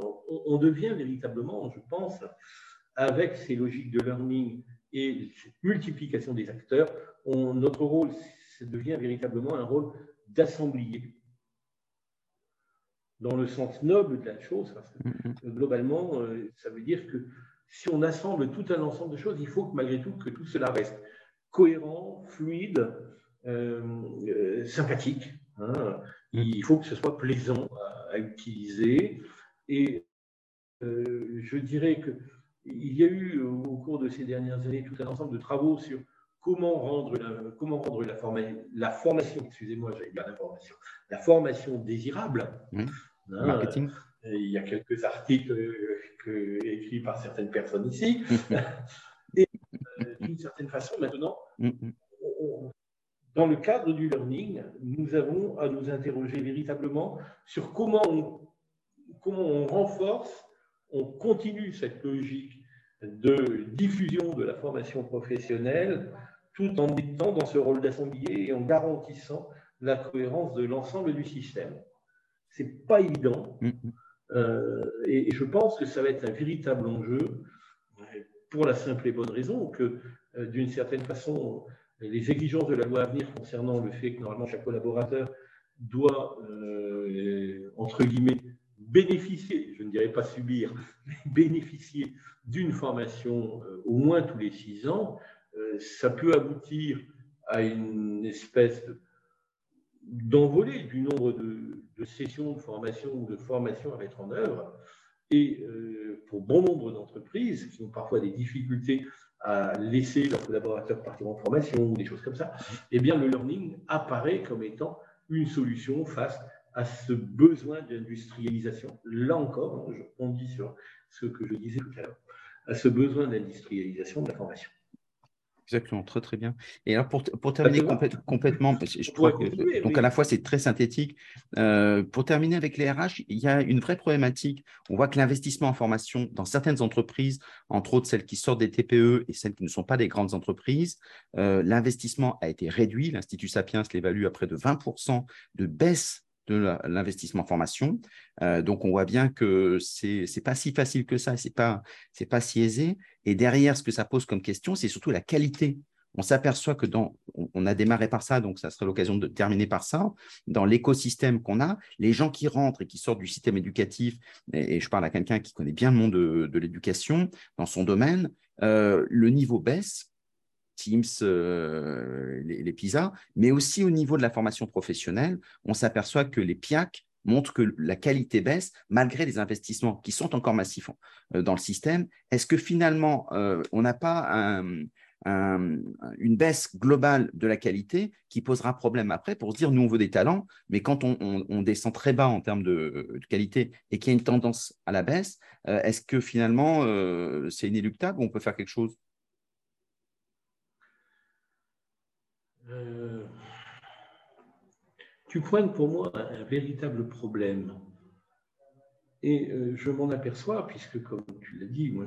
on, devient véritablement, je pense, avec ces logiques de learning et cette multiplication des acteurs, notre rôle devient véritablement un rôle d'assemblier dans le sens noble de la chose, parce que mm-hmm. globalement, euh, ça veut dire que si on assemble tout un ensemble de choses, il faut que malgré tout que tout cela reste cohérent, fluide, euh, euh, sympathique. Hein. Il faut que ce soit plaisant à, utiliser. Et euh, je dirais qu'il y a eu au cours de ces dernières années tout un ensemble de travaux sur comment rendre la, comment rendre la, la formation, excusez-moi, j'avais la formation désirable. Hein. Marketing. Il y a quelques articles écrits par certaines personnes ici. (laughs) d'une certaine façon, maintenant, mm, mm. dans le cadre du learning, nous avons à nous interroger véritablement sur comment on, comment on renforce on continue cette logique de diffusion de la formation professionnelle tout en étant dans ce rôle d'assemblier et en garantissant la cohérence de l'ensemble du système. Ce n'est pas évident. Euh, et, je pense que ça va être un véritable enjeu pour la simple et bonne raison que, euh, d'une certaine façon, les exigences de la loi à venir concernant le fait que normalement chaque collaborateur doit, euh, entre guillemets, bénéficier, je ne dirais pas subir, mais (laughs) bénéficier d'une formation au moins tous les six ans, ça peut aboutir à une espèce d'envolée du nombre de, sessions de formation ou de formations à mettre en œuvre. Et euh, pour bon nombre d'entreprises qui ont parfois des difficultés à laisser leurs collaborateurs partir en formation ou des choses comme ça, eh bien, le learning apparaît comme étant une solution face à ce besoin d'industrialisation. Là encore, on dit sur ce que je disais tout à l'heure, à ce besoin d'industrialisation de la formation. Exactement, très très bien. Et alors pour, pour terminer complètement, je trouve que, donc à la fois c'est très synthétique. Euh, pour terminer avec les RH, il y a une vraie problématique. On voit que l'investissement en formation dans certaines entreprises, entre autres celles qui sortent des TPE et celles qui ne sont pas des grandes entreprises, euh, l'investissement a été réduit. L'Institut Sapiens l'évalue à près de 20% de baisse de l'investissement formation. Euh, donc, on voit bien que c'est n'est pas si facile que ça, ce n'est pas, pas si aisé. Et derrière, ce que ça pose comme question, c'est surtout la qualité. On s'aperçoit que dans, on a démarré par ça, donc ça serait l'occasion de terminer par ça. Dans l'écosystème qu'on a, les gens qui rentrent et qui sortent du système éducatif, et, je parle à quelqu'un qui connaît bien le monde de, l'éducation dans son domaine, euh, le niveau baisse Teams, euh, les, PISA, mais aussi au niveau de la formation professionnelle, on s'aperçoit que les PIAC montrent que la qualité baisse malgré les investissements qui sont encore massifs euh, dans le système. Est-ce que finalement, euh, on n'a pas une baisse globale de la qualité qui posera problème après pour se dire nous on veut des talents, mais quand on, descend très bas en termes de, qualité et qu'il y a une tendance à la baisse, est-ce que finalement c'est inéluctable ou on peut faire quelque chose? Euh, tu pointes pour moi un, véritable problème. Et euh, je m'en aperçois, puisque comme tu l'as dit, moi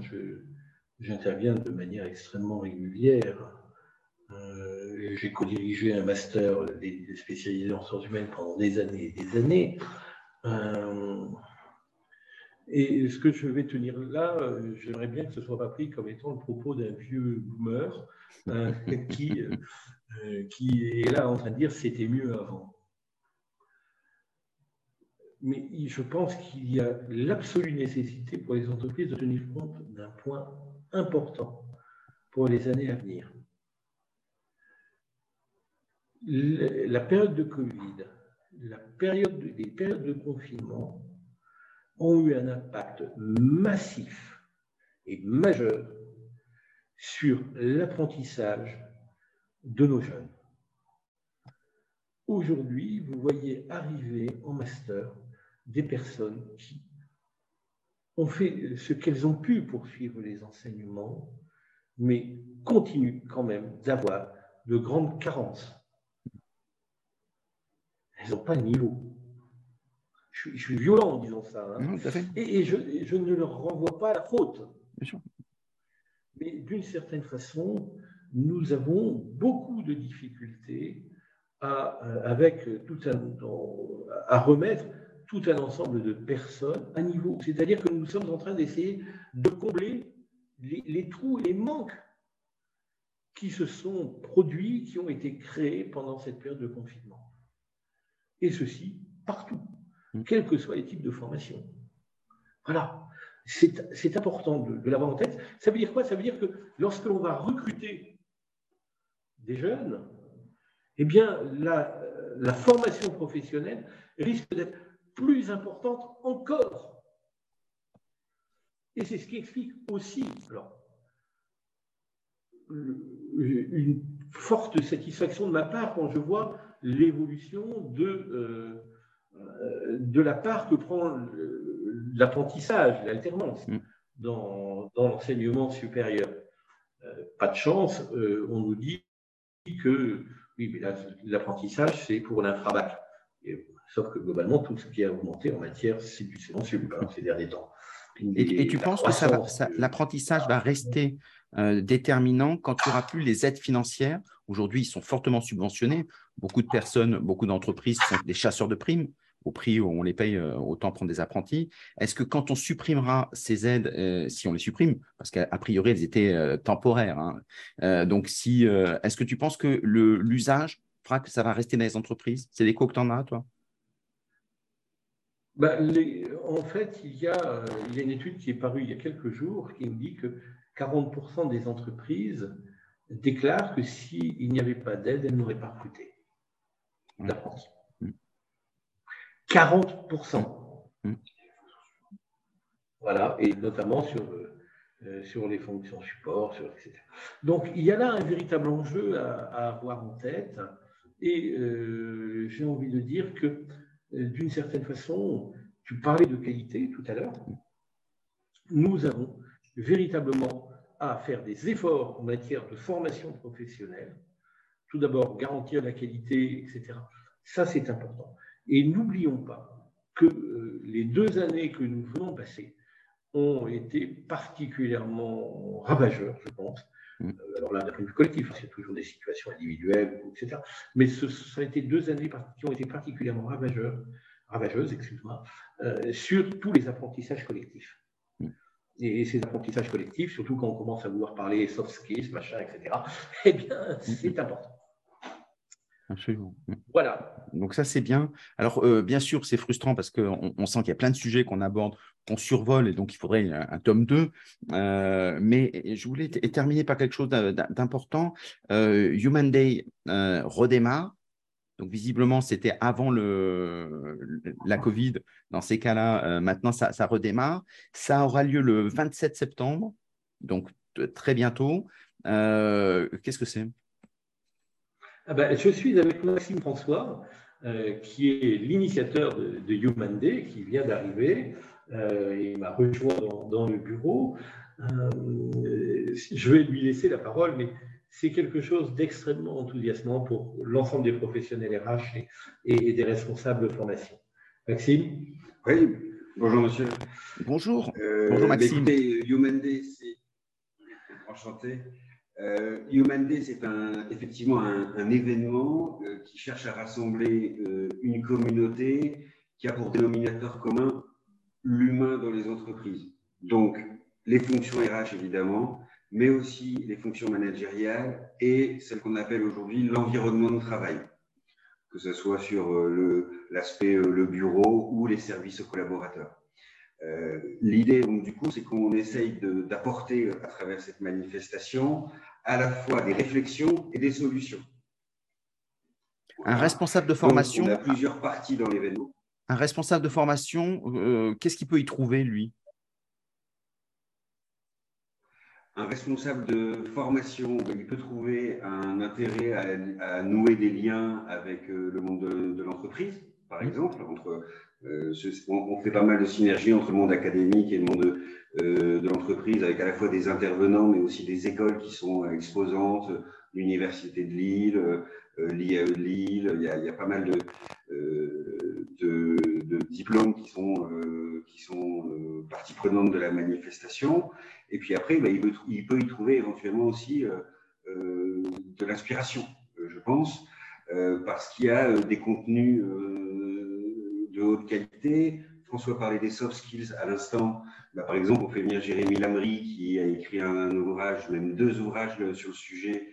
j'interviens de manière extrêmement régulière. Euh, j'ai co-dirigé un master spécialisé en sciences humaines pendant des années et des années. Et ce que je vais tenir là, j'aimerais bien que ce soit pas pris comme étant le propos d'un vieux boomer (laughs) qui euh, qui est là en train de dire c'était mieux avant. Mais je pense qu'il y a l'absolue nécessité pour les entreprises de tenir compte d'un point important pour les années à venir. La période de Covid, la période les périodes de confinement ont eu un impact massif et majeur sur l'apprentissage de nos jeunes. Aujourd'hui, vous voyez arriver en master des personnes qui ont fait ce qu'elles ont pu pour suivre les enseignements, mais continuent quand même d'avoir de grandes carences. Elles n'ont pas le niveau. Je suis, violent en disant ça. Hein. et, je, je, ne leur renvoie pas la faute. Mais d'une certaine façon, nous avons beaucoup de difficultés à, euh, avec tout à remettre tout un ensemble de personnes à niveau. C'est-à-dire que nous sommes en train d'essayer de combler les, trous et les manques qui se sont produits, qui ont été créés pendant cette période de confinement. Et ceci partout. Quels que soient les types de formation. Voilà. C'est important de, l'avoir en tête. Ça veut dire quoi? Ça veut dire que lorsque l'on va recruter des jeunes, eh bien, la, formation professionnelle risque d'être plus importante encore. Et c'est ce qui explique aussi une forte satisfaction de ma part quand je vois l'évolution de, euh, de la part que prend l'apprentissage, l'alternance mm. dans, l'enseignement supérieur. Euh, pas de chance, euh, on nous dit que oui, mais l'apprentissage, c'est pour l'infrabac. Sauf que globalement, tout ce qui a augmenté en matière, c'est du silencieux ces derniers temps. Et, tu penses que l'apprentissage va rester euh, déterminant quand il n'y aura plus les aides financières? Aujourd'hui, ils sont fortement subventionnés. Beaucoup de personnes, beaucoup d'entreprises sont des chasseurs de primes au prix où on les paye, euh, autant prendre des apprentis. Est-ce que quand on supprimera ces aides, euh, si on les supprime, parce qu'a priori elles étaient temporaires, hein, donc si, est-ce que tu penses que l'usage fera que ça va rester dans les entreprises? C'est l'écho que tu en as, toi? Bah, en fait, il y, a, il y, a, une étude qui est parue il y a quelques jours qui nous dit que 40% des entreprises déclarent que s'il n'y avait pas d'aide, elles n'auraient pas recruté. 40%. Mmh. Voilà, et notamment sur, euh, sur les fonctions support, sur, etc. Donc, il y a là un véritable enjeu à, avoir en tête. Et euh, j'ai envie de dire que euh, d'une certaine façon, tu parlais de qualité tout à l'heure, nous avons véritablement à faire des efforts en matière de formation professionnelle. Tout d'abord, garantir la qualité, etc. Ça, c'est important. Et n'oublions pas que euh, les deux années que nous venons passer ont été particulièrement ravageurs, je pense. Mmh. Euh, alors là, d'un point de vue collectif, c'est toujours des situations individuelles, etc. Mais ce, ça a été deux années qui ont été particulièrement ravageurs, ravageuses, excuse-moi, euh, sur tous les apprentissages collectifs. Mm. Et ces apprentissages collectifs, surtout quand on commence à vouloir parler soft skills, machin, etc., (laughs) eh bien, c'est important. Absolument. Mm. Voilà. Donc ça, c'est bien. Alors, euh, bien sûr, c'est frustrant parce qu'on on sent qu'il y a plein de sujets qu'on aborde, qu'on survole, et donc il faudrait un, tome 2. Euh, mais je voulais terminer par quelque chose d'important. Human Day redémarre. Donc, visiblement, c'était avant le, la Covid. Dans ces cas-là, euh, maintenant, ça, redémarre. Ça aura lieu le 27 septembre, donc très bientôt. Euh, qu'est-ce que c'est? Ah ben, Je suis avec Maxime François, euh, qui est l'initiateur de, Human Day, qui vient d'arriver. il m'a rejoint dans, dans, le bureau. je vais lui laisser la parole, mais c'est quelque chose d'extrêmement enthousiasmant pour l'ensemble des professionnels RH et, des responsables de formation. Maxime? Oui, bonjour monsieur. Bonjour. Euh, bonjour Maxime. Human Day, c'est enchanté. Euh, Human Day, c'est effectivement un, événement euh, qui cherche à rassembler une communauté qui a pour dénominateur commun l'humain dans les entreprises. Donc, les fonctions RH, évidemment, mais aussi les fonctions managériales et celles qu'on appelle aujourd'hui l'environnement de travail, que ce soit sur euh, l'aspect euh, le, bureau ou les services aux collaborateurs. Euh, L'idée, du coup, c'est qu'on essaye d'apporter à travers cette manifestation à la fois des réflexions et des solutions. Un responsable de formation. Donc, on a plusieurs parties dans l'événement. Un responsable de formation, euh, qu'est-ce qu'il peut y trouver, lui? Un responsable de formation, il peut trouver un intérêt à, nouer des liens avec euh, le monde de, l'entreprise, par mmh. exemple. Entre, euh, on, fait pas mal de synergies entre le monde académique et le monde euh, de, l'entreprise, avec à la fois des intervenants, mais aussi des écoles qui sont exposantes, l'Université de Lille, l'IAE de Lille. Il y a, pas mal de, diplômes qui sont, qui sont partie prenante de la manifestation. Et puis après, bah, il, peut, y trouver éventuellement aussi euh, euh, de l'inspiration, euh, je pense, parce qu'il y a des contenus de haute qualité. François parlait des soft skills à l'instant. Bah, par exemple, on fait venir Jérémy Lamry qui a écrit un, ouvrage, même deux ouvrages sur le sujet,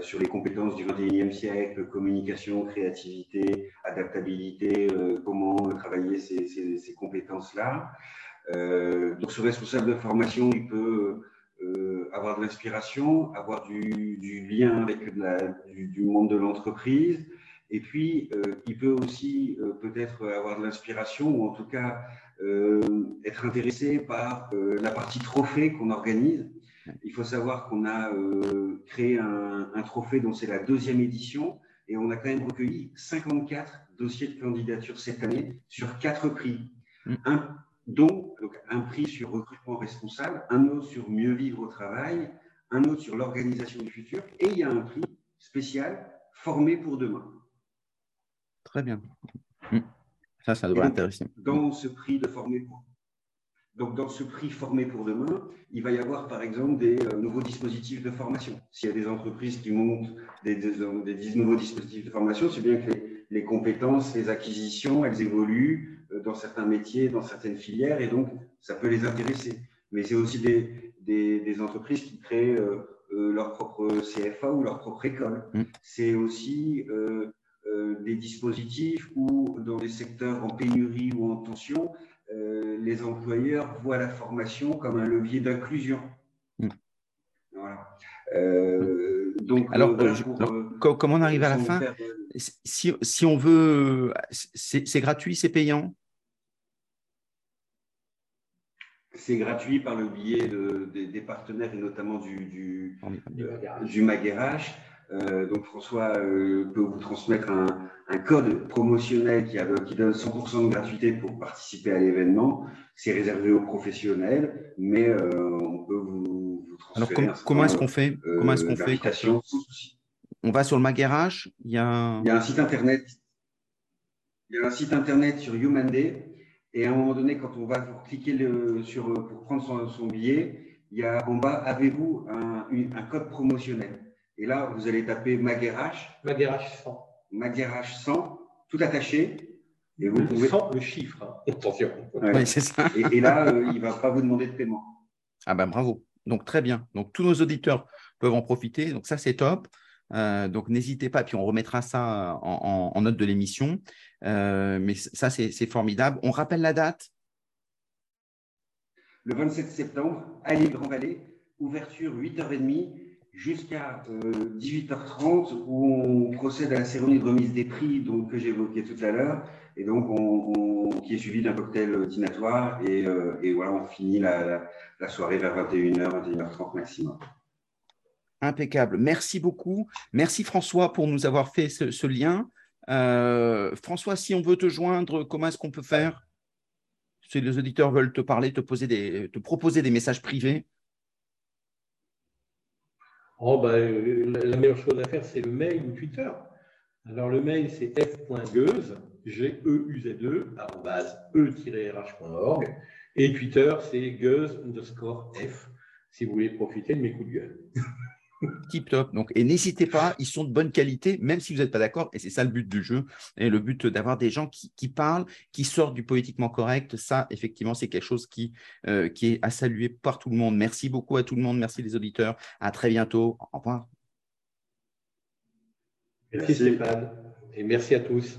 sur les compétences du 21e siècle, communication, créativité, adaptabilité, comment travailler ces, ces, ces compétences-là. Euh, donc ce responsable de formation, il peut euh, avoir de l'inspiration, avoir du, lien avec du, monde de l'entreprise, et puis euh, il peut aussi peut-être avoir de l'inspiration, ou en tout cas être intéressé par la partie trophée qu'on organise. Il faut savoir qu'on a créé un, trophée dont c'est la deuxième édition, et on a quand même recueilli 54 dossiers de candidature cette année sur quatre prix. Un, dont donc, un prix sur recrutement responsable, un autre sur mieux vivre au travail, un autre sur l'organisation du futur, et il y a un prix spécial formé pour demain. Très bien. Hmm. Ça, ça devrait intéresser. Dans ce prix de formé pour donc, dans ce prix formé pour demain, il va y avoir par exemple des euh, nouveaux dispositifs de formation. S'il y a des entreprises qui montent des, nouveaux dispositifs de formation, c'est bien que les, compétences, les acquisitions, elles évoluent euh, dans certains métiers, dans certaines filières, et donc ça peut les intéresser. Mais c'est aussi des, entreprises qui créent euh, leur propre CFA ou leur propre école. Mmh. C'est aussi des dispositifs où, dans des secteurs en pénurie ou en tension, euh, les employeurs voient la formation comme un levier d'inclusion. Voilà. Euh, donc, alors, euh, comment on arrive à la fin si, si, on veut, c'est gratuit, c'est payant? C'est gratuit par le biais de, des, partenaires et notamment du, du. Euh, donc François euh, peut vous transmettre un, code promotionnel qui, qui donne 100% de gratuité pour participer à l'événement. C'est réservé aux professionnels, mais euh, on peut vous, transférer. Alors comment est-ce qu'on fait Comment est-ce qu'on fait On va sur le Maguerage. Il y a. Il y a un site internet. Il y a un site internet sur Human Day. Et à un moment donné, quand on va cliquer le, sur, pour prendre son, billet, il y a en bas, avez-vous un, un code promotionnel et là, vous allez taper Maguerach. Maguerach 100. Maguerach 100, tout attaché. Et vous le pouvez... 100, le chiffre, hein. attention. Oui, c'est ça. Et, là, euh, il ne va pas vous demander de paiement. Ah ben bravo. Donc très bien. Donc tous nos auditeurs peuvent en profiter. Donc ça, c'est top. Euh, donc n'hésitez pas, puis on remettra ça en, note de l'émission. Euh, mais ça, c'est formidable. On rappelle la date? Le 27 septembre, à l'île Grand Vallée, ouverture 8h30 jusqu'à 18h30 euh, où on procède à la cérémonie de remise des prix donc, que j'évoquais tout à l'heure et donc on, qui est suivi d'un cocktail dînatoire et, euh, et, voilà on finit la, soirée vers 21h 21h30 maximum. Impeccable. Merci beaucoup. Merci François pour nous avoir fait ce, lien. Euh, François, si on veut te joindre, comment est-ce qu'on peut faire? Si les auditeurs veulent te parler, te, poser des, te proposer des messages privés Oh, bah, la meilleure chose à faire, c'est le mail ou Twitter. Alors, le mail, c'est f.geuse, G-E-U-Z-E, e-rh.org. Et Twitter, c'est geuse underscore f, si vous voulez profiter de mes coups de gueule. (laughs) Tip top. Donc, et n'hésitez pas, ils sont de bonne qualité, même si vous n'êtes pas d'accord. Et c'est ça le but du jeu. Et le but d'avoir des gens qui, parlent, qui sortent du politiquement correct. Ça, effectivement, c'est quelque chose qui, euh, qui est à saluer par tout le monde. Merci beaucoup à tout le monde. Merci les auditeurs. À très bientôt. Au revoir. Merci Stéphane. Et merci à tous.